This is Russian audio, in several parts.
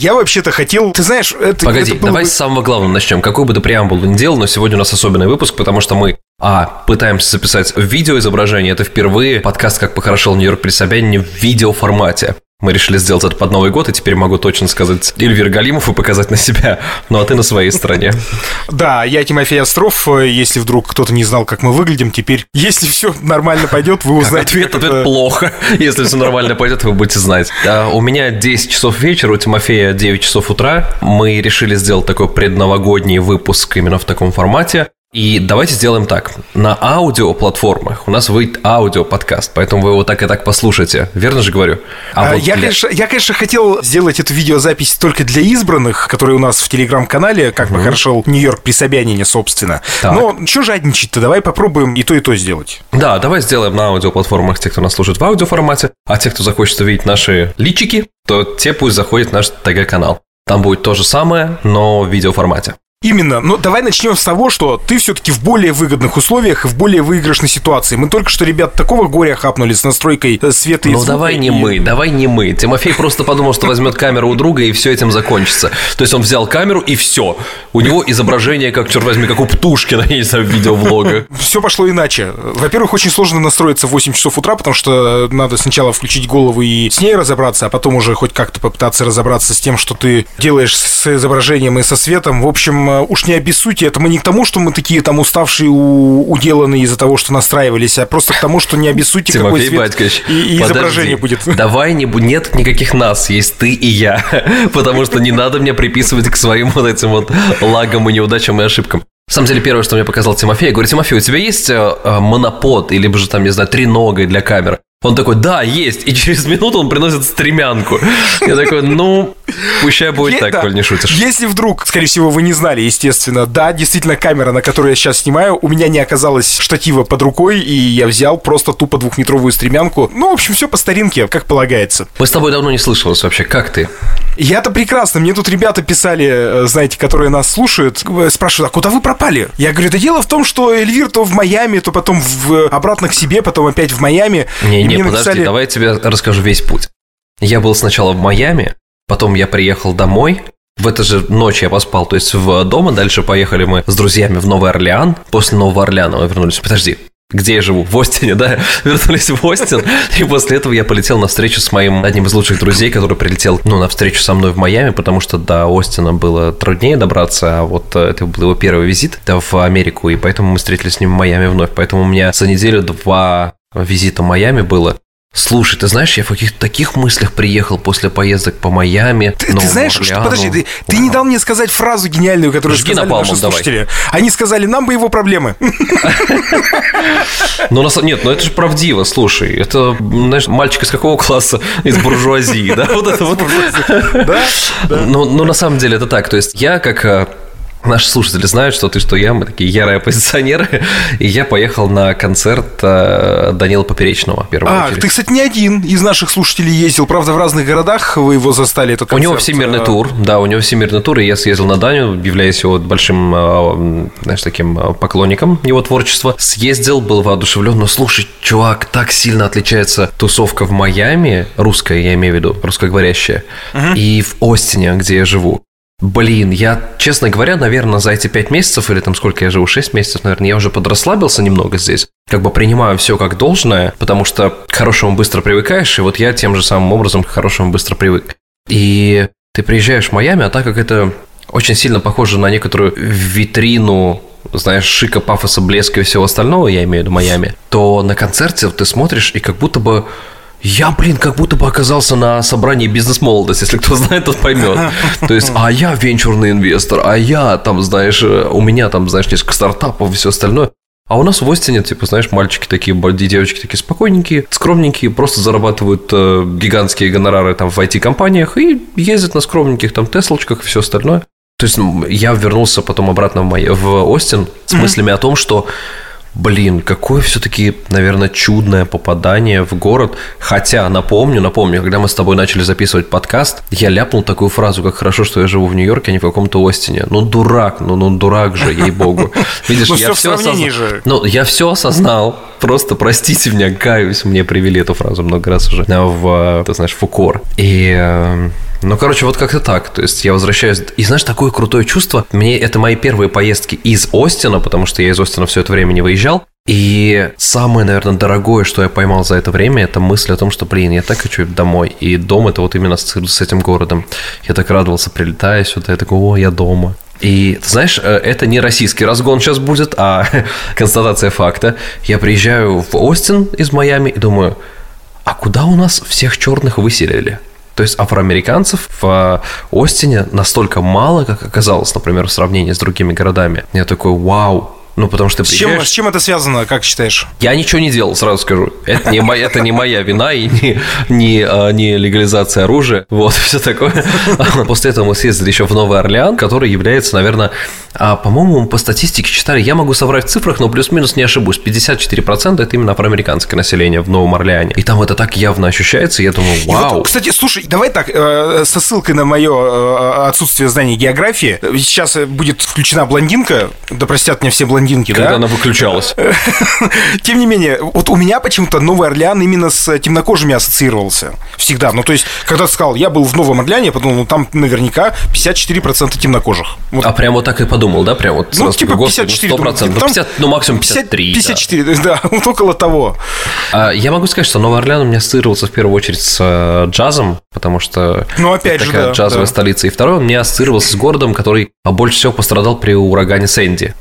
Я вообще-то хотел, ты знаешь, это... Погоди, это было давай с самого главного начнем. Какую бы ты преамбулу ни делал, но сегодня у нас особенный выпуск, потому что мы а. Пытаемся записать видеоизображение. Это впервые подкаст «Как похорошел Нью-Йорк при Собянине» в видеоформате. Мы решили сделать это под Новый год, и теперь могу точно сказать Эльвир Галимов и показать на себя. Ну, а ты на своей стороне. Да, я Тимофей Остров. Если вдруг кто-то не знал, как мы выглядим, теперь, если все нормально пойдет, вы узнаете. Ответ, ответ плохо. Если все нормально пойдет, вы будете знать. А, У меня 10 часов вечера, у Тимофея 9 часов утра. Мы решили сделать такой предновогодний выпуск именно в таком формате. И давайте сделаем так. На аудиоплатформах у нас выйдет аудиоподкаст, поэтому вы его так и так послушаете. Верно же говорю? А, вот я, для- конечно, я, конечно, хотел сделать эту видеозапись только для избранных, которые у нас в телеграм-канале, как бы хорошо Нью-Йорк при Собянине, собственно. Так. Но что жадничать-то? Давай попробуем и то, и то сделать. Да, давай сделаем на аудиоплатформах те, кто нас слушает в аудиоформате, а те, кто захочет увидеть наши личики, то те пусть заходят в наш ТГ-канал. Там будет то же самое, но в видеоформате. Именно. Но давай начнем с того, что ты все-таки в более выгодных условиях и в более выигрышной ситуации. Мы только что, ребят, такого горя хапнули с настройкой э, света и Ну давай не и- мы, давай не мы. Тимофей просто подумал, что возьмет камеру у друга и все этим закончится. То есть он взял камеру и все. У него изображение, как, черт возьми, как у Птушкина, я не знаю, в видеовлога. Все пошло иначе. Во-первых, очень сложно настроиться в 8 часов утра, потому что надо сначала включить голову и с ней разобраться, а потом уже хоть как-то попытаться разобраться с тем, что ты делаешь с изображением и со светом. В общем, уж не обессудьте, это мы не к тому, что мы такие там уставшие, у- уделанные из-за того, что настраивались, а просто к тому, что не обессудьте, какой Тимофей свет Батькович, и, и подожди. изображение будет. Давай не нет никаких нас, есть ты и я. Потому что не надо мне приписывать к своим вот этим вот лагам и неудачам и ошибкам. На самом деле, первое, что мне показал Тимофей, я говорю, Тимофей, у тебя есть э, э, монопод или же там, не знаю, треногой для камеры? Он такой, да, есть. И через минуту он приносит стремянку. Я такой, ну, пущай будет так, да. коль не шутишь. Если вдруг, скорее всего, вы не знали, естественно, да, действительно, камера, на которую я сейчас снимаю, у меня не оказалось штатива под рукой, и я взял просто тупо двухметровую стремянку. Ну, в общем, все по старинке, как полагается. Мы с тобой давно не слышалось вообще. Как ты? Я-то прекрасно. Мне тут ребята писали, э, знаете, которые нас слушают, э, спрашивают, а куда вы пропали? Я говорю, да дело в том, что Эльвир то в Майами, то потом в, обратно к себе, потом опять в Майами. Не-не, подожди, написали- давай я тебе расскажу весь путь. Я был сначала в Майами, потом я приехал домой. В эту же ночь я поспал, то есть в дома. Дальше поехали мы с друзьями в Новый Орлеан. После Нового Орлеана мы вернулись. Подожди, где я живу? В Остине, да? Вернулись в Остин. И после этого я полетел на встречу с моим одним из лучших друзей, который прилетел, ну, на встречу со мной в Майами, потому что до Остина было труднее добраться, а вот э, это был его первый визит да, в Америку, и поэтому мы встретились с ним в Майами вновь. Поэтому у меня за неделю два визита в Майами было. Слушай, ты знаешь, я в каких-то таких мыслях приехал после поездок по Майами. Ты, ты знаешь, что, подожди, ты, ты не дал мне сказать фразу гениальную, которую Жги сказали напалмом, наши давай. слушатели. Они сказали, нам бы его проблемы. Ну, нет, ну это же правдиво, слушай. Это, знаешь, мальчик из какого класса? Из буржуазии, да? Вот это вот. Да? Ну, ну, на самом деле это так. То есть я, как э, Наши слушатели знают, что ты, что я, мы такие ярые оппозиционеры. И я поехал на концерт э, Данила Поперечного. первую А, очередь. ты, кстати, не один из наших слушателей ездил. Правда, в разных городах вы его застали, этот У него концерт. всемирный А, тур, да, у него всемирный тур, и я съездил на Даню, являясь его большим, э, знаешь, таким э, поклонником его творчества. Съездил, был воодушевлен, но слушай, чувак, так сильно отличается тусовка в Майами, русская, я имею в виду, русскоговорящая, и в Остине, где я живу. Блин, я, честно говоря, наверное, за эти пять месяцев, или там сколько я живу, шесть месяцев, наверное, я уже подрасслабился немного здесь. Как бы принимаю все как должное, потому что к хорошему быстро привыкаешь, и вот я тем же самым образом к хорошему быстро привык. И ты приезжаешь в Майами, а так как это очень сильно похоже на некоторую витрину знаешь, шика, пафоса, блеска и всего остального, я имею в виду Майами, то на концерте ты смотришь, и как будто бы я, блин, как будто бы оказался на собрании бизнес-молодость, если кто знает, тот поймет. То есть, а я венчурный инвестор, а я там, знаешь, э, у меня там, знаешь, несколько стартапов и все остальное. А у нас в Остине, типа, знаешь, мальчики такие, девочки такие спокойненькие, скромненькие, просто зарабатывают э, гигантские гонорары там в IT-компаниях и ездят на скромненьких там Теслочках и все остальное. То есть я вернулся потом обратно в, Май- в Остин с мыслями о том, что Блин, какое все-таки, наверное, чудное попадание в город. Хотя, напомню, напомню, когда мы с тобой начали записывать подкаст, я ляпнул такую фразу, как хорошо, что я живу в Нью-Йорке, а не в каком-то Остине. Ну, дурак, ну, ну, дурак же, ей-богу. Видишь, Ну, я все сравнении осознал. же. Ну, я все осознал. Просто простите меня, каюсь, мне привели эту фразу много раз уже э, в, ты знаешь, в укор. И э, Ну, короче, вот как-то так. То есть я возвращаюсь... И знаешь, такое крутое чувство. Мне это мои первые поездки из Остина, потому что я из Остина все это время не выезжал. И самое, наверное, дорогое, что я поймал за это время, это мысль о том, что, блин, я так хочу домой. И дом это вот именно с этим городом. Я так радовался, прилетая сюда, я такой, о, я дома. И, знаешь, э, это не российский разгон сейчас будет, а констатация факта. Я приезжаю в Остин из Майами и думаю, а куда у нас всех черных выселили? То есть афроамериканцев в Остине настолько мало, как оказалось, например, в сравнении с другими городами. Я такой, вау, ну, потому что с чем, с чем это связано, как считаешь? Я ничего не делал, сразу скажу. Это не, моя, это не моя вина и не, не, а, не легализация оружия. Вот, все такое. После этого мы съездили еще в Новый Орлеан, который является, наверное, а, по-моему, по статистике читали, я могу соврать в цифрах, но плюс-минус не ошибусь. 54% это именно афроамериканское население в Новом Орлеане. И там это так явно ощущается, я думаю, вау. Вот, кстати, слушай, давай так, э, со ссылкой на мое э, отсутствие знаний географии. Сейчас будет включена блондинка, да простят меня все блондинки, блондинки, Когда да? она выключалась. Тем не менее, вот у меня почему-то Новый Орлеан именно с темнокожими ассоциировался. Всегда. Ну, то есть, когда ты сказал, я был в Новом Орлеане, я подумал, ну, там наверняка 54% темнокожих. Вот. А прямо вот так и подумал, да? Прям вот ну, типа 54. 100%. Ну, 50, ну, максимум 53. 54, да, да вот около того. А, я могу сказать, что Новый Орлеан у меня ассоциировался в первую очередь с э, джазом, потому что ну, опять такая же, да, джазовая да. столица. И второй, он мне ассоциировался с городом, который больше всего пострадал при урагане Сэнди.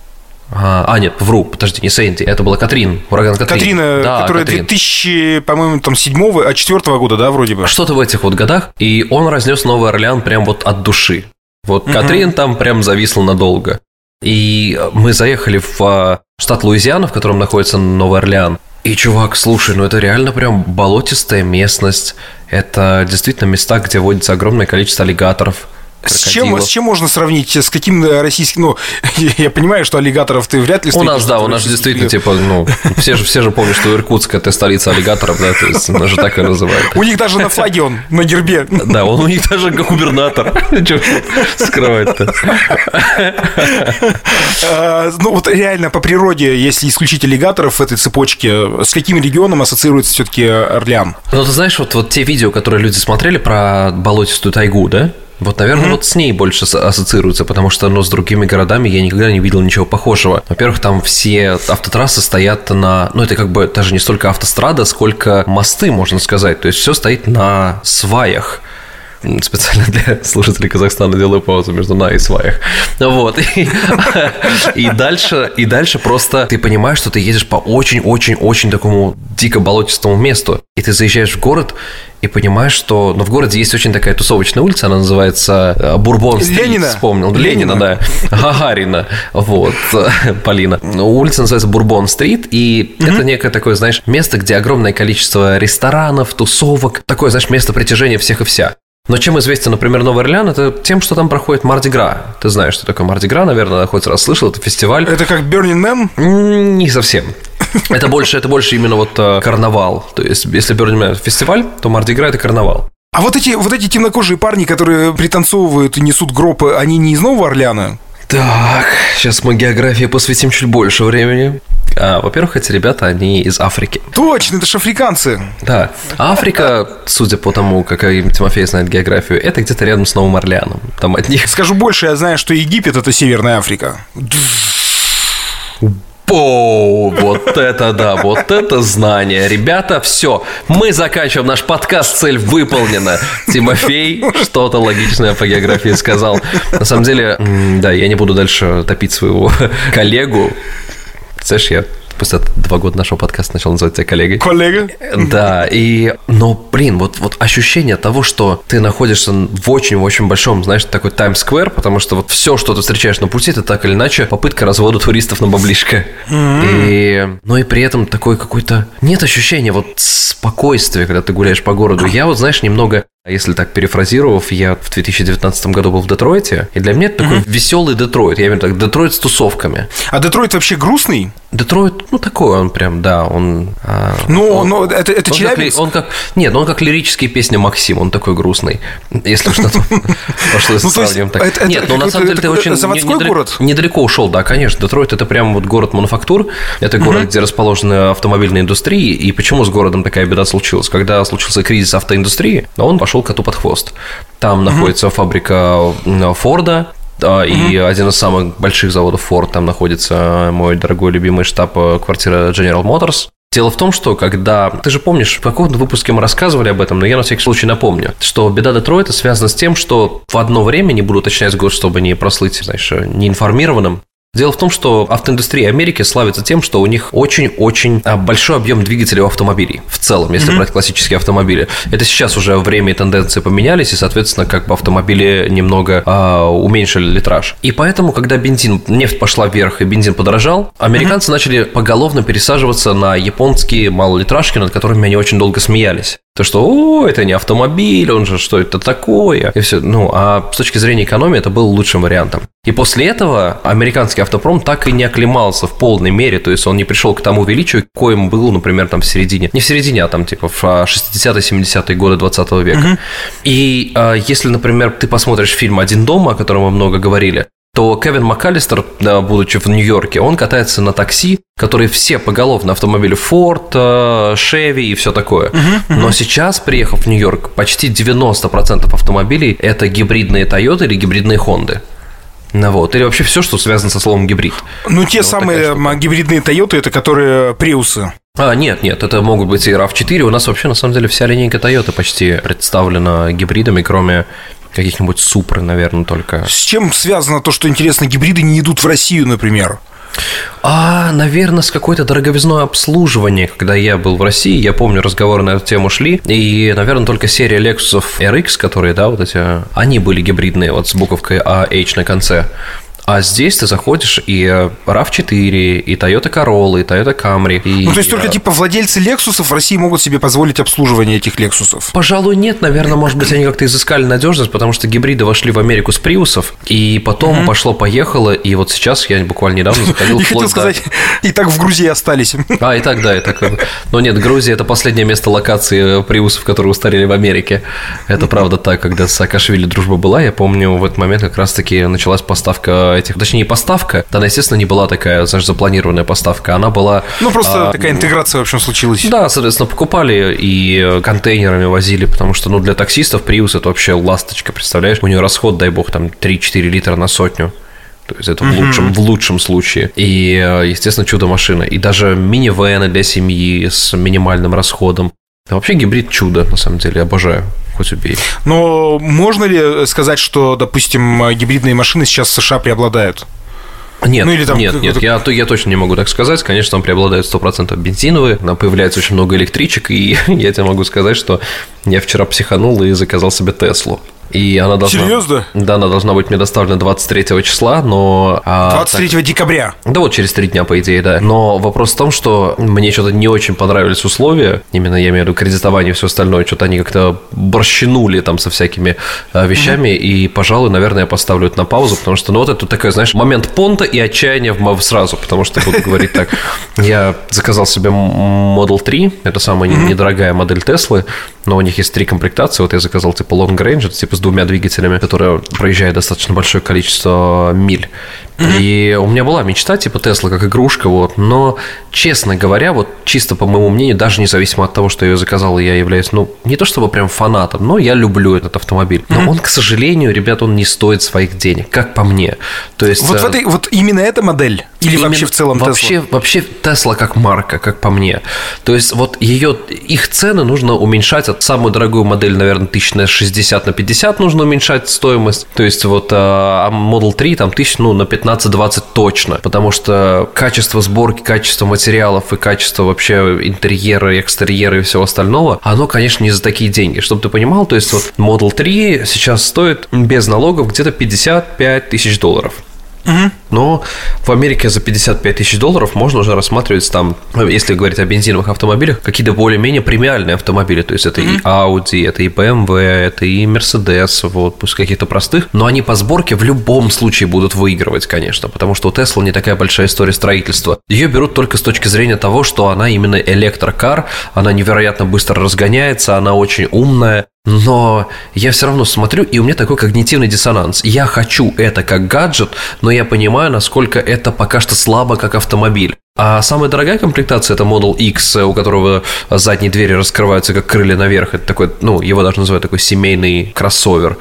А, а, нет, вру, подожди, не Сэнди, это была Катрин, ураган Катрин. Катрина, да, которая Катрин. 2000, по-моему, там, 7 а 4 года, да, вроде бы? Что-то в этих вот годах, и он разнес Новый Орлеан прям вот от души. Вот угу. Катрин там прям зависла надолго. И мы заехали в а, штат Луизиана, в котором находится Новый Орлеан. И, чувак, слушай, ну это реально прям болотистая местность. Это действительно места, где водится огромное количество аллигаторов – с чем, с чем можно сравнить? С каким российским... Ну, я понимаю, что аллигаторов ты вряд ли У нас, да, у нас же действительно, типа, ну, все же, все же помнят, что Иркутск – это столица аллигаторов, да, то есть нас же так и называют. У них даже на флаге он, на гербе. Да, он у них даже губернатор. Что скрывать-то? А, ну, вот реально, по природе, если исключить аллигаторов в этой цепочке, с каким регионом ассоциируется все-таки Орлеан? Ну, ты знаешь, вот, вот те видео, которые люди смотрели про болотистую тайгу, да? Вот, наверное, mm-hmm. вот с ней больше ассоциируется, потому что, ну, с другими городами я никогда не видел ничего похожего. Во-первых, там все автотрассы стоят на... Ну, это как бы даже не столько автострада, сколько мосты, можно сказать. То есть все стоит на сваях специально для слушателей Казахстана делаю паузу между на и сваях. Вот. И, дальше, и дальше просто ты понимаешь, что ты едешь по очень-очень-очень такому дико болотистому месту. И ты заезжаешь в город, и понимаешь, что ну, в городе есть очень такая тусовочная улица, она называется э, Бурбон Стрит. Ленина. Вспомнил. Ленина, Ленина да. Гагарина. Вот. Полина. Ну, улица называется Бурбон Стрит, и это некое такое, знаешь, место, где огромное количество ресторанов, тусовок. Такое, знаешь, место притяжения всех и вся. Но чем известен, например, Новый Орлеан, это тем, что там проходит Мардигра. Ты знаешь, что такое Мардигра, наверное, хоть раз слышал, это фестиваль. Это как Burning Man? Не совсем. Это больше, это больше именно вот э, карнавал. То есть, если Burning Man фестиваль, то Мардигра это карнавал. А вот эти, вот эти темнокожие парни, которые пританцовывают и несут гробы, они не из Нового Орлеана? Так, сейчас мы географии посвятим чуть больше времени. А, во-первых, эти ребята, они из Африки. Точно, это же африканцы. Да. Африка, судя по тому, как Тимофей знает географию, это где-то рядом с Новым Орлеаном. Там от них... Скажу больше, я знаю, что Египет – это Северная Африка. О, вот это да, вот это знание. Ребята, все, мы заканчиваем наш подкаст, цель выполнена. Тимофей что-то логичное по географии сказал. На самом деле, да, я не буду дальше топить своего коллегу. Знаешь, я спустя два года нашего подкаста начал называть тебя коллегой. Коллега? Да, и... Но, блин, вот, вот ощущение того, что ты находишься в очень-очень большом, знаешь, такой Таймс-сквер, потому что вот все, что ты встречаешь на пути, это так или иначе попытка развода туристов на баблишко. Mm-hmm. И... Ну и при этом такой какой-то... Нет ощущения вот спокойствия, когда ты гуляешь по городу. Я вот, знаешь, немного если так перефразировав, я в 2019 году был в Детройте, и для меня это такой mm-hmm. веселый Детройт. Я имею в виду Детройт с тусовками. А Детройт вообще грустный? Детройт, ну такой он прям, да, он. А, ну, он, но это, это он Челябинск. Как, он как, нет, он как лирические песни Максим, он такой грустный, если что-то пошло ну, сравним так. Нет, но на самом деле ты очень заводской город. Недалеко ушел, да, конечно. Детройт это прям вот город мануфактур, это город, где расположены автомобильные индустрии. И почему с городом такая беда случилась? Когда случился кризис автоиндустрии, он пошел пошел коту под хвост. Там находится фабрика Форда, да, и один из самых больших заводов Ford, там находится мой дорогой любимый штаб-квартира General Motors. Дело в том, что когда... Ты же помнишь, в каком-то выпуске мы рассказывали об этом, но я на всякий случай напомню, что беда Детройта связана с тем, что в одно время, не буду уточнять год, чтобы не прослыть, знаешь, неинформированным, Дело в том, что автоиндустрия Америки славится тем, что у них очень-очень а, большой объем двигателей у автомобилей. В целом, если mm-hmm. брать классические автомобили. Это сейчас уже время и тенденции поменялись, и, соответственно, как бы автомобили немного а, уменьшили литраж. И поэтому, когда бензин, нефть пошла вверх и бензин подорожал, американцы mm-hmm. начали поголовно пересаживаться на японские малолитражки, над которыми они очень долго смеялись. То, что, о, это не автомобиль, он же, что это такое? И все. Ну, а с точки зрения экономии это был лучшим вариантом. И после этого американский автопром так и не оклемался в полной мере, то есть он не пришел к тому величию, коим был, например, там в середине, не в середине, а там типа в 60-70-е годы 20 века. Угу. И а, если, например, ты посмотришь фильм «Один дома», о котором мы много говорили, то Кевин МакАлистер, будучи в Нью-Йорке, он катается на такси, которые все поголовно автомобили Ford, Chevy и все такое. Uh-huh, uh-huh. Но сейчас, приехав в Нью-Йорк, почти 90% автомобилей это гибридные Toyota или гибридные Honda. Ну вот. Или вообще все, что связано со словом гибрид. Ну, те ну, самые гибридные Toyota, это которые Приусы. А, нет, нет, это могут быть и RAV4. У нас вообще, на самом деле, вся линейка Toyota почти представлена гибридами, кроме каких-нибудь супер, наверное, только. С чем связано то, что, интересно, гибриды не идут в Россию, например? А, наверное, с какой-то дороговизной обслуживания. Когда я был в России, я помню, разговоры на эту тему шли, и, наверное, только серия Lexus RX, которые, да, вот эти, они были гибридные, вот с буковкой AH на конце. А здесь ты заходишь и RAV4, и Toyota Corolla, и Toyota Camry. И... Ну, то есть только типа владельцы Lexus в России могут себе позволить обслуживание этих Lexus? Пожалуй, нет. Наверное, может быть, они как-то изыскали надежность, потому что гибриды вошли в Америку с приусов, и потом пошло-поехало, и вот сейчас я буквально недавно заходил в хотел сказать, и так в Грузии остались. А, и так, да, и так. Но нет, Грузия – это последнее место локации приусов, которые устарели в Америке. Это правда так, когда с Саакашвили дружба была, я помню, в этот момент как раз-таки началась поставка этих, точнее, поставка, она, естественно, не была такая, знаешь, запланированная поставка, она была... Ну, просто а, такая интеграция, в общем, случилась. Да, соответственно, покупали и контейнерами возили, потому что, ну, для таксистов Prius это вообще ласточка, представляешь? У нее расход, дай бог, там 3-4 литра на сотню. То есть это в лучшем, в лучшем случае. И, естественно, чудо-машина. И даже минивены для семьи с минимальным расходом. вообще гибрид чудо, на самом деле, обожаю хоть убей. Но можно ли сказать, что, допустим, гибридные машины сейчас в США преобладают? Нет, ну, или там нет, нет, я, я точно не могу так сказать. Конечно, там преобладают 100% бензиновые, там появляется очень много электричек, и я тебе могу сказать, что я вчера психанул и заказал себе Теслу. И она должна... Серьезно? Да, она должна быть мне доставлена 23 числа, но... 23 а, так... декабря? Да вот через три дня, по идее, да. Но вопрос в том, что мне что-то не очень понравились условия, именно я имею в виду кредитование и все остальное, что-то они как-то борщинули там со всякими а, вещами, mm-hmm. и, пожалуй, наверное, я поставлю это на паузу, потому что, ну, вот это такой, знаешь, момент понта и отчаяния в сразу, потому что буду говорить так. Я заказал себе Model 3, это самая недорогая модель Теслы, но у них есть три комплектации, вот я заказал типа Long Range, это типа с двумя двигателями, которые проезжают достаточно большое количество миль. И у меня была мечта типа Тесла как игрушка, вот. Но, честно говоря, вот чисто по моему мнению, даже независимо от того, что я ее заказал, я являюсь, ну, не то чтобы прям фанатом, но я люблю этот автомобиль. Но он, к сожалению, ребят, он не стоит своих денег, как по мне. То есть... Вот, в этой, вот именно эта модель? Или именно, вообще в целом вообще, Tesla? Вообще Тесла как марка, как по мне. То есть вот ее, их цены нужно уменьшать от самую дорогую модель, наверное, тысяч на 60 на 50 нужно уменьшать стоимость. То есть вот а, а Model 3 там тысяч, ну, на 15 15-20 точно, потому что качество сборки, качество материалов и качество вообще интерьера, экстерьера и всего остального, оно, конечно, не за такие деньги. Чтобы ты понимал, то есть вот Model 3 сейчас стоит без налогов где-то 55 тысяч долларов. Угу. Но в Америке за 55 тысяч долларов можно уже рассматривать там, если говорить о бензиновых автомобилях, какие-то более-менее премиальные автомобили. То есть это угу. и Audi, это и BMW, это и Mercedes, вот, пусть каких-то простых. Но они по сборке в любом случае будут выигрывать, конечно, потому что у Tesla не такая большая история строительства. Ее берут только с точки зрения того, что она именно электрокар, она невероятно быстро разгоняется, она очень умная, но я все равно смотрю, и у меня такой когнитивный диссонанс. Я хочу это как гаджет, но я понимаю, насколько это пока что слабо как автомобиль. А самая дорогая комплектация это Model X, у которого задние двери раскрываются как крылья наверх. Это такой, ну, его даже называют такой семейный кроссовер.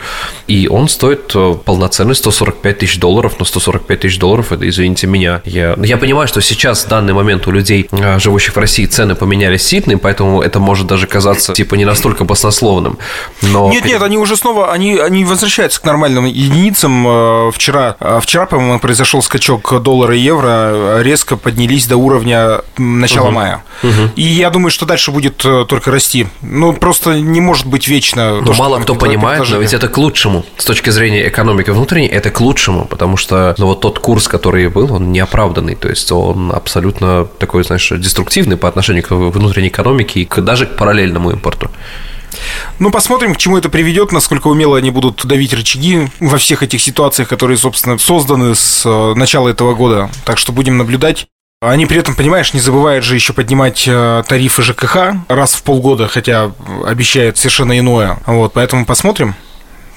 И он стоит э, полноценный 145 тысяч долларов. Но 145 тысяч долларов, это, извините меня. Я, я понимаю, что сейчас в данный момент у людей, э, живущих в России, цены поменялись сильно, поэтому это может даже казаться, типа, не настолько баснословным. Но... Нет, нет, они уже снова, они, они возвращаются к нормальным единицам. Э, вчера, вчера, по-моему, произошел скачок доллара и евро, резко поднялись до уровня начала угу. мая. Угу. И я думаю, что дальше будет э, только расти. Ну, просто не может быть вечно. Ну, мало кто понимает, но ведь это к лучшему. С точки зрения экономики внутренней, это к лучшему, потому что ну, вот тот курс, который был, он неоправданный. То есть он абсолютно такой, знаешь, деструктивный по отношению к внутренней экономике и к, даже к параллельному импорту. Ну, посмотрим, к чему это приведет, насколько умело они будут давить рычаги во всех этих ситуациях, которые, собственно, созданы с э, начала этого года. Так что будем наблюдать. Они при этом, понимаешь, не забывают же еще поднимать э, тарифы ЖКХ раз в полгода, хотя обещают совершенно иное. Вот, поэтому посмотрим,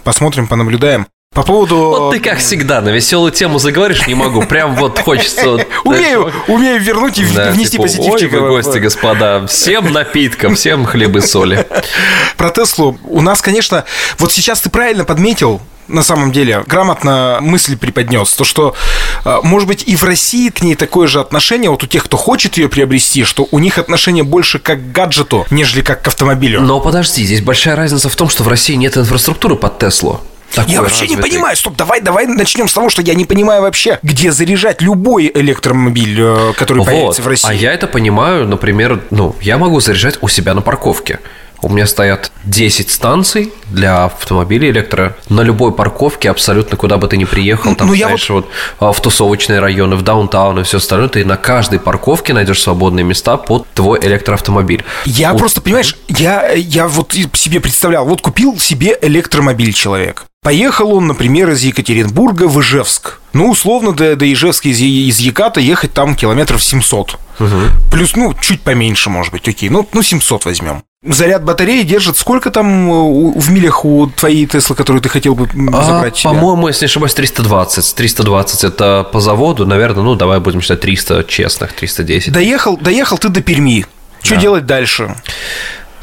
посмотрим, понаблюдаем. По поводу... Вот ты как всегда на веселую тему заговоришь, не могу. Прям вот хочется... Умею, умею вернуть и внести типа, позитивчик. Ой, гости, господа, всем напиткам, всем хлеб и соли. Про Теслу у нас, конечно, вот сейчас ты правильно подметил, на самом деле грамотно мысль преподнес. То, что, э, может быть, и в России к ней такое же отношение, вот у тех, кто хочет ее приобрести, что у них отношение больше как к гаджету, нежели как к автомобилю. Но подожди, здесь большая разница в том, что в России нет инфраструктуры под Теслу. Такой я вообще развитый. не понимаю. Стоп, давай, давай начнем с того, что я не понимаю вообще, где заряжать любой электромобиль, э, который вот. появится в России. А я это понимаю, например, ну, я могу заряжать у себя на парковке. У меня стоят 10 станций для автомобилей электро на любой парковке, абсолютно куда бы ты ни приехал, там, ну, знаешь, вот... вот в тусовочные районы, в даунтаун и все остальное, ты на каждой парковке найдешь свободные места под твой электроавтомобиль. Я вот. просто, понимаешь, я, я вот себе представлял, вот купил себе электромобиль человек. Поехал он, например, из Екатеринбурга в Ижевск. Ну, условно, до, до Ижевска из, из Яката ехать там километров 700. Угу. Плюс, ну, чуть поменьше, может быть, окей. Ну, ну 700 возьмем. Заряд батареи держит сколько там э, в милях у твоей Теслы, которую ты хотел бы а, забрать? А, по-моему, если не ошибаюсь, 320. 320 это по заводу, наверное, ну, давай будем считать 300 честных, 310. Доехал, доехал ты до Перми. Что да. делать дальше?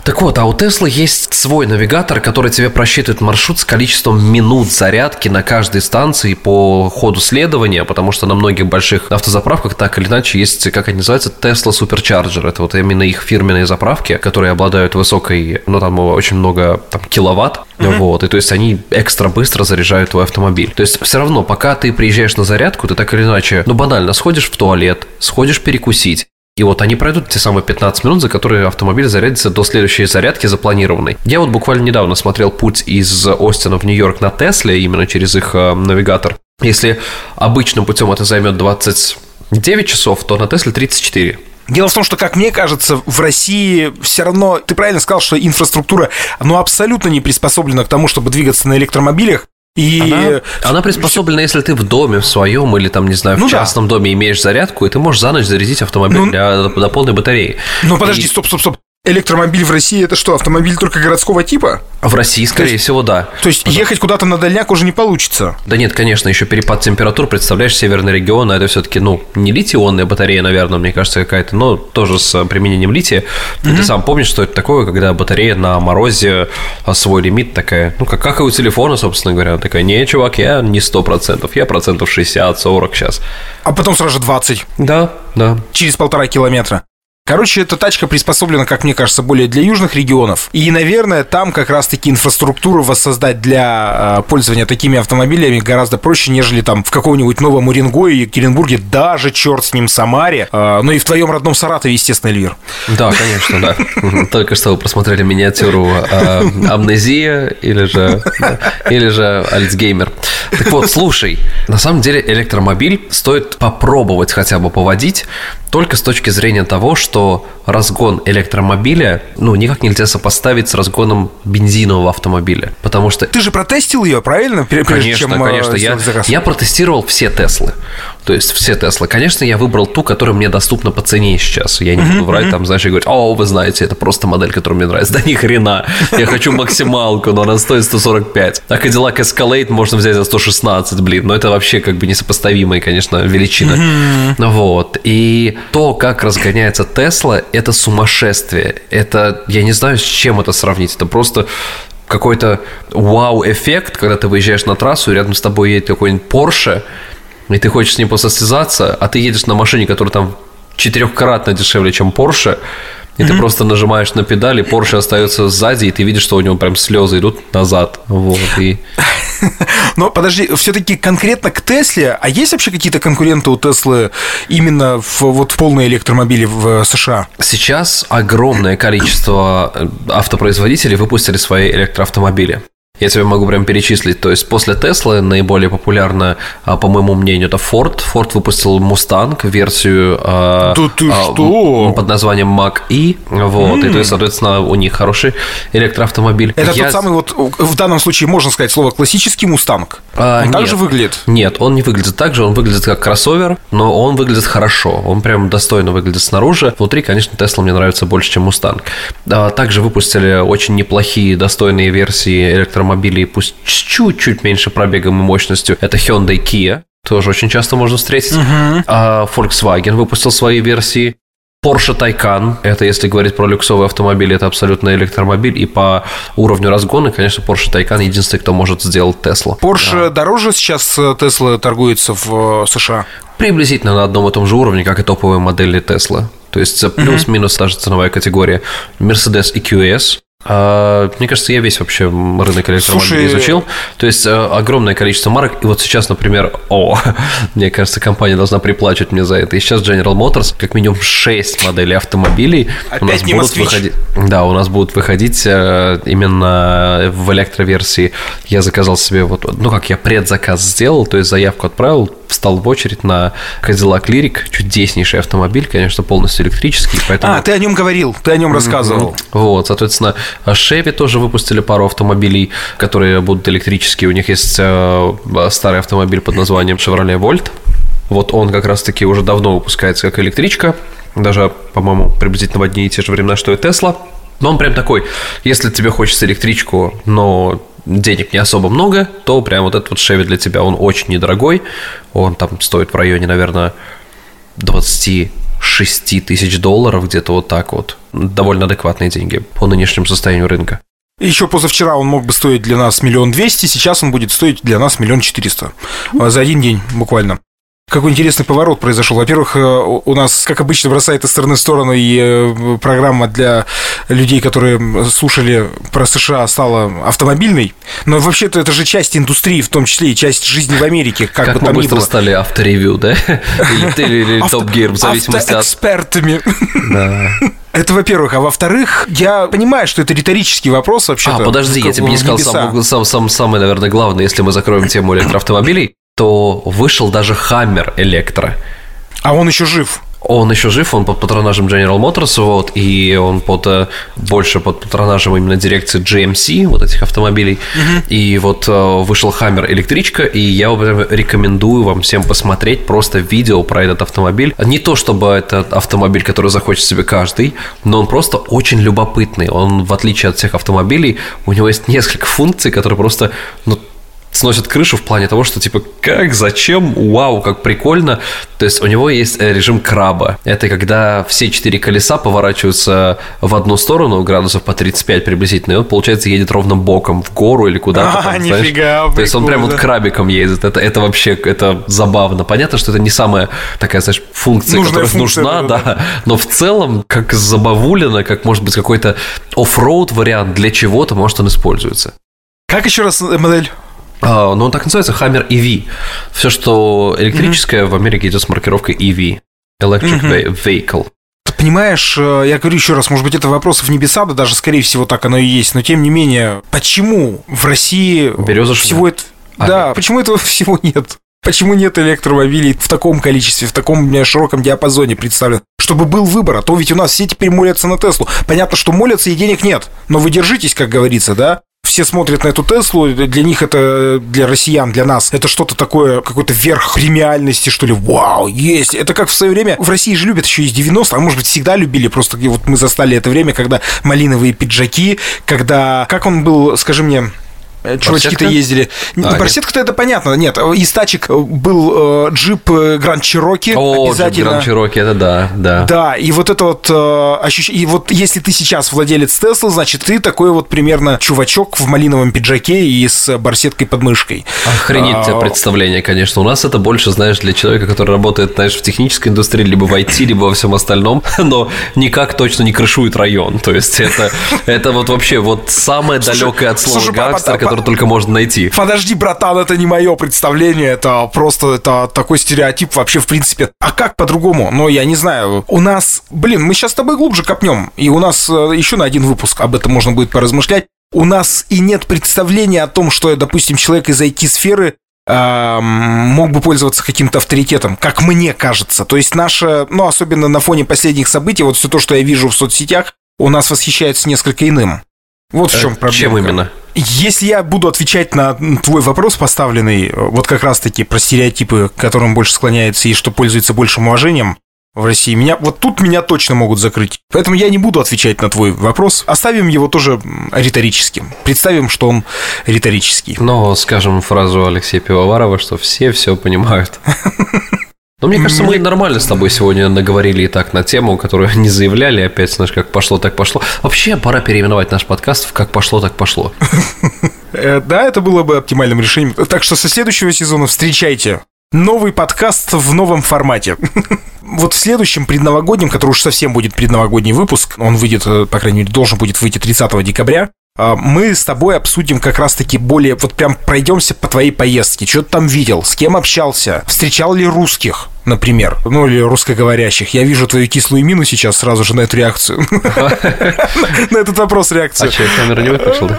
Так вот, а у Теслы есть свой навигатор, который тебе просчитывает маршрут с количеством минут зарядки на каждой станции по ходу следования, потому что на многих больших автозаправках так или иначе есть, как они называются, Tesla Supercharger. Это вот именно их фирменные заправки, которые обладают высокой, ну там очень много там, киловатт, mm-hmm. вот, и то есть они экстра быстро заряжают твой автомобиль. То есть все равно, пока ты приезжаешь на зарядку, ты так или иначе, ну банально, сходишь в туалет, сходишь перекусить, и вот они пройдут те самые 15 минут, за которые автомобиль зарядится до следующей зарядки запланированной. Я вот буквально недавно смотрел путь из Остина в Нью-Йорк на Тесле, именно через их э, навигатор. Если обычным путем это займет 29 часов, то на Тесле 34. Дело в том, что, как мне кажется, в России все равно, ты правильно сказал, что инфраструктура, ну, абсолютно не приспособлена к тому, чтобы двигаться на электромобилях. И она, она приспособлена, если ты в доме в своем или там, не знаю, в ну частном да. доме имеешь зарядку, и ты можешь за ночь зарядить автомобиль ну, для, до полной батареи. Ну подожди, и... стоп, стоп, стоп. Электромобиль в России это что, автомобиль только городского типа? В России, скорее есть, всего, да. То есть Пожалуйста. ехать куда-то на дальняк уже не получится? Да нет, конечно, еще перепад температур, представляешь, северный регион, а это все-таки, ну, не литий-ионная батарея, наверное, мне кажется, какая-то, но тоже с применением лития. Mm-hmm. Ты сам помнишь, что это такое, когда батарея на морозе а, свой лимит такая, ну, как, как и у телефона, собственно говоря, такая, не, чувак, я не сто процентов, я процентов 60-40 сейчас. А потом сразу же 20. Да, да. Через полтора километра. Короче, эта тачка приспособлена, как мне кажется, более для южных регионов. И, наверное, там как раз-таки инфраструктуру воссоздать для э, пользования такими автомобилями гораздо проще, нежели там в каком-нибудь Новом Уренгое, Екатеринбурге, даже, черт с ним, Самаре. Э, ну и в твоем родном Саратове, естественно, Эльвир. Да, конечно, да. Только что вы просмотрели миниатюру э, «Амнезия» или же, или же «Альцгеймер». Так вот, слушай, на самом деле электромобиль стоит попробовать хотя бы поводить, только с точки зрения того, что разгон электромобиля, ну, никак нельзя сопоставить с разгоном бензинового автомобиля, потому что... Ты же протестил ее, правильно? Прежде конечно, чем, э, конечно. Я, я протестировал все Теслы. То есть все Теслы. Конечно, я выбрал ту, которая мне доступна по цене сейчас. Я не буду врать там, знаешь, и говорить, о, вы знаете, это просто модель, которая мне нравится. Да ни хрена. Я хочу максималку, но она стоит 145. А Cadillac Escalade можно взять за 116, блин. Но это вообще как бы несопоставимая, конечно, величина. Вот. И то, как разгоняется Тесла, это сумасшествие. Это, я не знаю, с чем это сравнить. Это просто какой-то вау-эффект, когда ты выезжаешь на трассу, и рядом с тобой едет какой-нибудь Porsche, и ты хочешь с ним посостязаться, а ты едешь на машине, которая там четырехкратно дешевле, чем Porsche, и mm-hmm. ты просто нажимаешь на педали, Porsche остается сзади, и ты видишь, что у него прям слезы идут назад. Вот, и... Но подожди, все-таки конкретно к Тесле, а есть вообще какие-то конкуренты у Теслы именно в, вот в полные электромобили в США? Сейчас огромное количество э, автопроизводителей выпустили свои электроавтомобили. Я тебе могу прям перечислить. То есть после Теслы наиболее популярна, а, по моему мнению, это Ford. Ford выпустил Mustang версию а, да ты а, что? под названием Mac E. Вот. Mm. И то есть, соответственно, у них хороший электроавтомобиль. Это Я... тот самый вот в данном случае можно сказать слово классический Mustang. А, он так же выглядит? Нет, он не выглядит так же. Он выглядит как кроссовер, но он выглядит хорошо. Он прям достойно выглядит снаружи. Внутри, конечно, Tesla мне нравится больше, чем Mustang. А, также выпустили очень неплохие, достойные версии электромобилей электромобилей, пусть с чуть-чуть меньше пробегом и мощностью, это Hyundai Kia, тоже очень часто можно встретить. Uh-huh. А Volkswagen выпустил свои версии. Porsche Taycan, это если говорить про люксовый автомобиль, это абсолютно электромобиль, и по уровню разгона, конечно, Porsche Taycan единственный, кто может сделать Tesla. Porsche да. дороже сейчас Tesla торгуется в э, США? Приблизительно на одном и том же уровне, как и топовые модели Tesla. То есть плюс-минус та же ценовая категория. Mercedes EQS, мне кажется, я весь вообще рынок электромобилей изучил. То есть э, огромное количество марок. И вот сейчас, например, о, мне кажется, компания должна приплачивать мне за это. И сейчас General Motors как минимум 6 моделей автомобилей Опять у нас будут выходить. Да, у нас будут выходить э, именно в электроверсии. Я заказал себе вот, ну как я предзаказ сделал, то есть заявку отправил, встал в очередь на Cadillac Lyric, чудеснейший автомобиль, конечно, полностью электрический, поэтому... А, ты о нем говорил, ты о нем рассказывал. Вот, соответственно, Chevy тоже выпустили пару автомобилей, которые будут электрические. У них есть э, старый автомобиль под названием Chevrolet Volt. Вот он как раз-таки уже давно выпускается как электричка, даже, по-моему, приблизительно в одни и те же времена, что и Tesla. Но он прям такой, если тебе хочется электричку, но денег не особо много, то прям вот этот вот Chevy для тебя, он очень недорогой. Он там стоит в районе, наверное, 26 тысяч долларов, где-то вот так вот. Довольно адекватные деньги по нынешнему состоянию рынка. Еще позавчера он мог бы стоить для нас миллион двести, сейчас он будет стоить для нас миллион четыреста. За один день буквально. Какой интересный поворот произошел. Во-первых, э, у нас, как обычно, бросает из стороны в сторону, и э, программа для людей, которые слушали про США, стала автомобильной. Но вообще-то это же часть индустрии, в том числе и часть жизни в Америке. Как, как бы мы там быстро было. стали авторевью, да? Или топ-гир, в зависимости от... экспертами. Да. Это во-первых. А во-вторых, я понимаю, что это риторический вопрос вообще. А, подожди, я тебе не сказал сам, сам, сам, самое, наверное, главное, если мы закроем тему электроавтомобилей то вышел даже Хаммер Электро. А он еще жив? Он еще жив, он под патронажем General Motors, вот, и он под, э, больше под патронажем именно дирекции GMC, вот этих автомобилей. Угу. И вот э, вышел Хаммер электричка, и я рекомендую вам всем посмотреть просто видео про этот автомобиль. Не то, чтобы это автомобиль, который захочет себе каждый, но он просто очень любопытный. Он, в отличие от всех автомобилей, у него есть несколько функций, которые просто, ну, сносит крышу в плане того, что типа как, зачем, вау, как прикольно. То есть у него есть э, режим краба. Это когда все четыре колеса поворачиваются в одну сторону, градусов по 35 приблизительно, и он, получается, едет ровно боком в гору или куда-то. А, там, нифига, знаешь. То есть он прям вот крабиком ездит. Это, это вообще, это забавно. Понятно, что это не самая такая, знаешь, функция, Нужная которая функция, нужна, да, да, но в целом, как забавулина, как может быть какой-то оффроуд вариант для чего-то, может он используется. Как еще раз модель? А, ну, он так называется Hammer EV. Все, что электрическое, mm-hmm. в Америке идет с маркировкой EV. Electric mm-hmm. Vehicle. Ты понимаешь, э, я говорю еще раз, может быть, это вопрос в небеса, да даже, скорее всего, так оно и есть, но тем не менее, почему в России Береза всего это... А, да, нет. почему этого всего нет? Почему нет электромобилей в таком количестве, в таком широком диапазоне представлен? Чтобы был выбор, а то ведь у нас все теперь молятся на Теслу. Понятно, что молятся и денег нет, но вы держитесь, как говорится, да? Все смотрят на эту Теслу, для них это, для россиян, для нас, это что-то такое, какой-то верх премиальности, что ли, вау, есть. Это как в свое время, в России же любят еще из 90 а может быть всегда любили, просто вот мы застали это время, когда малиновые пиджаки, когда, как он был, скажи мне, чувачки-то ездили. А, Барсетка-то это понятно. Нет, из тачек был э, джип Гранд Чироки. О, обязательно. Гранд Чироки, это да, да. Да, и вот это вот э, ощущение. И вот если ты сейчас владелец Тесла, значит, ты такой вот примерно чувачок в малиновом пиджаке и с барсеткой под мышкой. Охренеть а, представление, конечно. У нас это больше, знаешь, для человека, который работает, знаешь, в технической индустрии, либо в IT, либо во всем остальном, но никак точно не крышует район. То есть это, это вот вообще вот самое далекое от слова гангстер, который только можно найти. Подожди, братан, это не мое представление, это просто это такой стереотип вообще в принципе. А как по-другому? Ну, я не знаю. У нас, блин, мы сейчас с тобой глубже копнем, и у нас э, еще на один выпуск об этом можно будет поразмышлять. У нас и нет представления о том, что, допустим, человек из IT-сферы мог бы пользоваться каким-то авторитетом, как мне кажется. То есть наше, ну, особенно на фоне последних событий, вот все то, что я вижу в соцсетях, у нас восхищается несколько иным. Вот в чем э, проблема. Чем именно? Если я буду отвечать на твой вопрос поставленный, вот как раз-таки про стереотипы, к которым больше склоняется и что пользуется большим уважением в России, меня вот тут меня точно могут закрыть. Поэтому я не буду отвечать на твой вопрос. Оставим его тоже риторическим. Представим, что он риторический. Но скажем фразу Алексея Пивоварова, что все все понимают. Но мне кажется, мы нормально с тобой сегодня наговорили и так на тему, которую не заявляли. Опять, знаешь, как пошло, так пошло. Вообще, пора переименовать наш подкаст в «Как пошло, так пошло». Э, да, это было бы оптимальным решением. Так что со следующего сезона встречайте новый подкаст в новом формате. Вот в следующем предновогоднем, который уж совсем будет предновогодний выпуск, он выйдет, э, по крайней мере, должен будет выйти 30 декабря, мы с тобой обсудим как раз-таки более, вот прям пройдемся по твоей поездке. Что ты там видел, с кем общался, встречал ли русских, например, ну или русскоговорящих. Я вижу твою кислую мину сейчас сразу же на эту реакцию. На этот вопрос реакцию. А что, камера не выключил,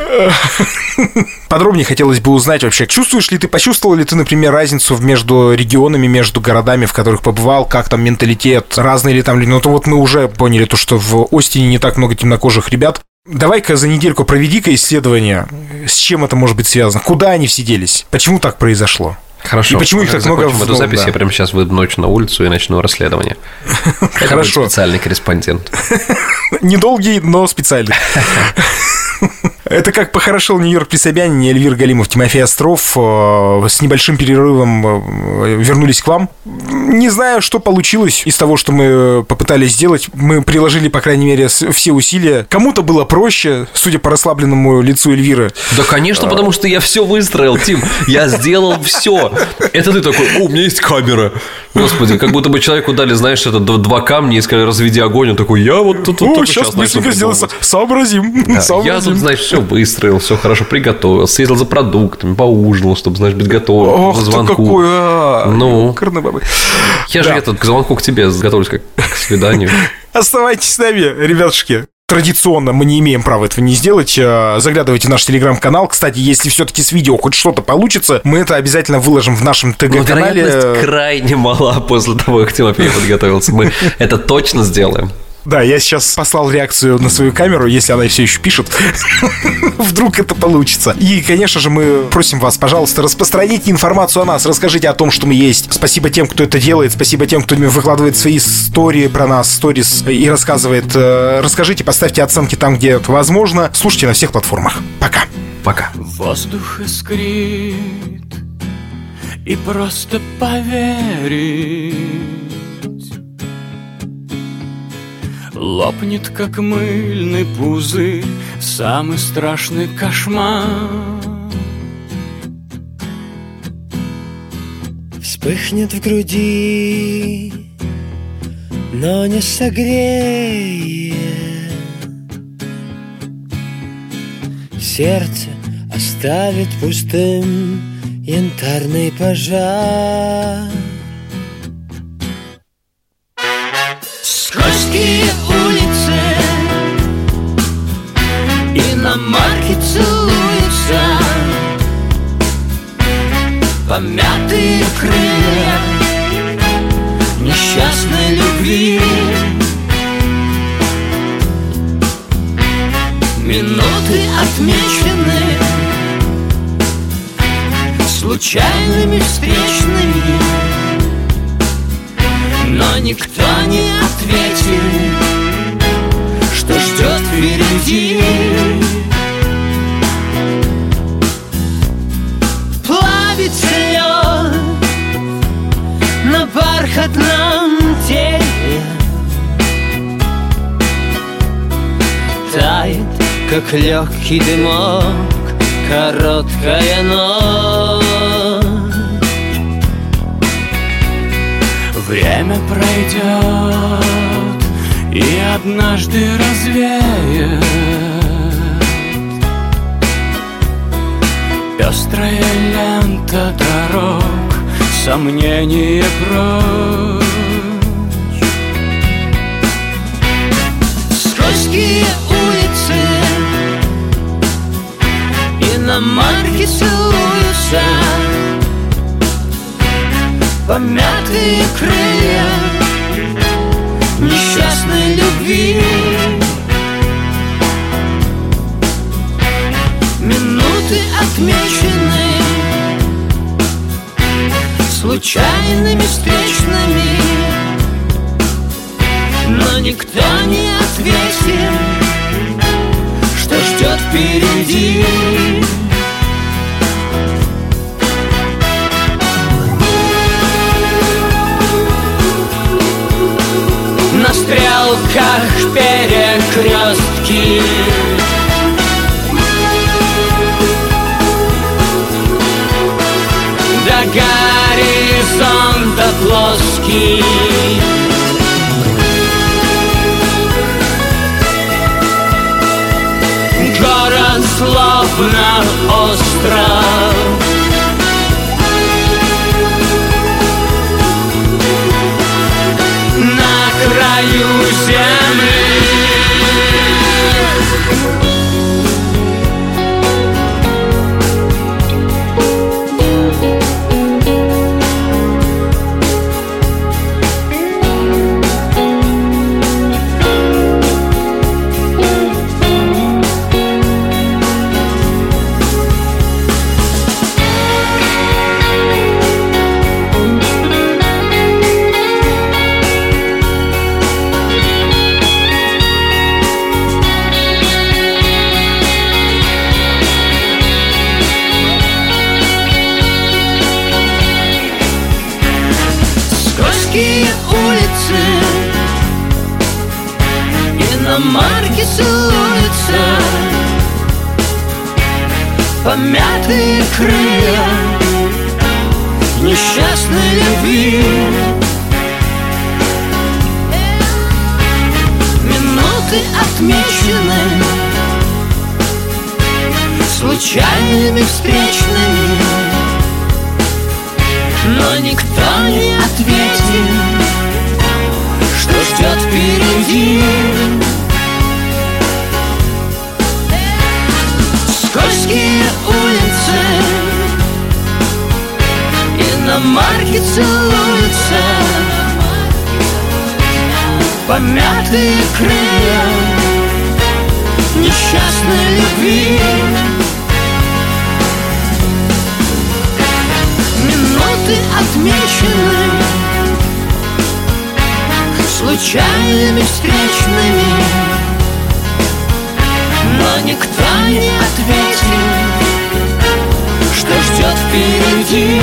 Подробнее хотелось бы узнать вообще, чувствуешь ли ты, почувствовал ли ты, например, разницу между регионами, между городами, в которых побывал, как там менталитет, разные ли там люди. Ну, то вот мы уже поняли то, что в Остине не так много темнокожих ребят, Давай-ка за недельку проведи-ка исследование, с чем это может быть связано, куда они все делись, почему так произошло. Хорошо. И почему их так много в эту запись, да. я прямо сейчас выйду ночью на улицу и начну расследование. Хорошо. специальный корреспондент. Недолгий, но специальный. Это как похорошел Нью-Йорк при Собянине, Эльвир Галимов, Тимофей Остров э, с небольшим перерывом э, вернулись к вам. Не знаю, что получилось из того, что мы попытались сделать. Мы приложили, по крайней мере, все усилия. Кому-то было проще, судя по расслабленному лицу Эльвиры. Да, конечно, потому что я все выстроил, Тим. Я сделал все. Это ты такой, о, у меня есть камера. Господи, как будто бы человеку дали, знаешь, это два камня и сказали, разведи огонь. Он такой, я вот тут, тут сейчас быстренько сделаю, сообразим. Я тут, знаешь, все выстроил, все хорошо приготовил, съездил за продуктами, поужинал, чтобы, знаешь, быть готовым к звонку. какой, а, ну. Я же этот к звонку к тебе готовлюсь как к свиданию. Оставайтесь с нами, ребятушки. Традиционно мы не имеем права этого не сделать. Э, заглядывайте в наш телеграм-канал. Кстати, если все-таки с видео хоть что-то получится, мы это обязательно выложим в нашем ТГ-канале. Крайне мала после того, как Тимофей подготовился. Мы это точно сделаем. Да, я сейчас послал реакцию на свою камеру, если она все еще пишет. Вдруг это получится. И, конечно же, мы просим вас, пожалуйста, распространите информацию о нас, расскажите о том, что мы есть. Спасибо тем, кто это делает, спасибо тем, кто выкладывает свои истории про нас, сторис и рассказывает. Э, расскажите, поставьте оценки там, где это возможно. Слушайте на всех платформах. Пока. Пока. Воздух искрит, и просто поверить Лопнет, как мыльный пузырь, самый страшный кошмар. Вспыхнет в груди, но не согреет. Сердце оставит пустым янтарный пожар. крылья Несчастной любви. Минуты отмечены Случайными встречными Но никто не ответит, Что ждет впереди. Бархатном теле Тает, как легкий дымок, короткая ночь. Время пройдет и однажды развеет. Пестрая лента дорог, сомнения прочь. Скользкие улицы Иномарки целуются Помятые крылья Несчастной любви Случайными встречными. Но никто не ответил Что ждет впереди. На стрелках перекрестки плоский Город словно остров на краю земли. Случайными встречными но никто не ответил, что ждет впереди. Скользкие улицы, иномарки целуются, помятые крылья несчастной любви. Минуты отмечены Случайными встречными Но никто не ответил Что ждет впереди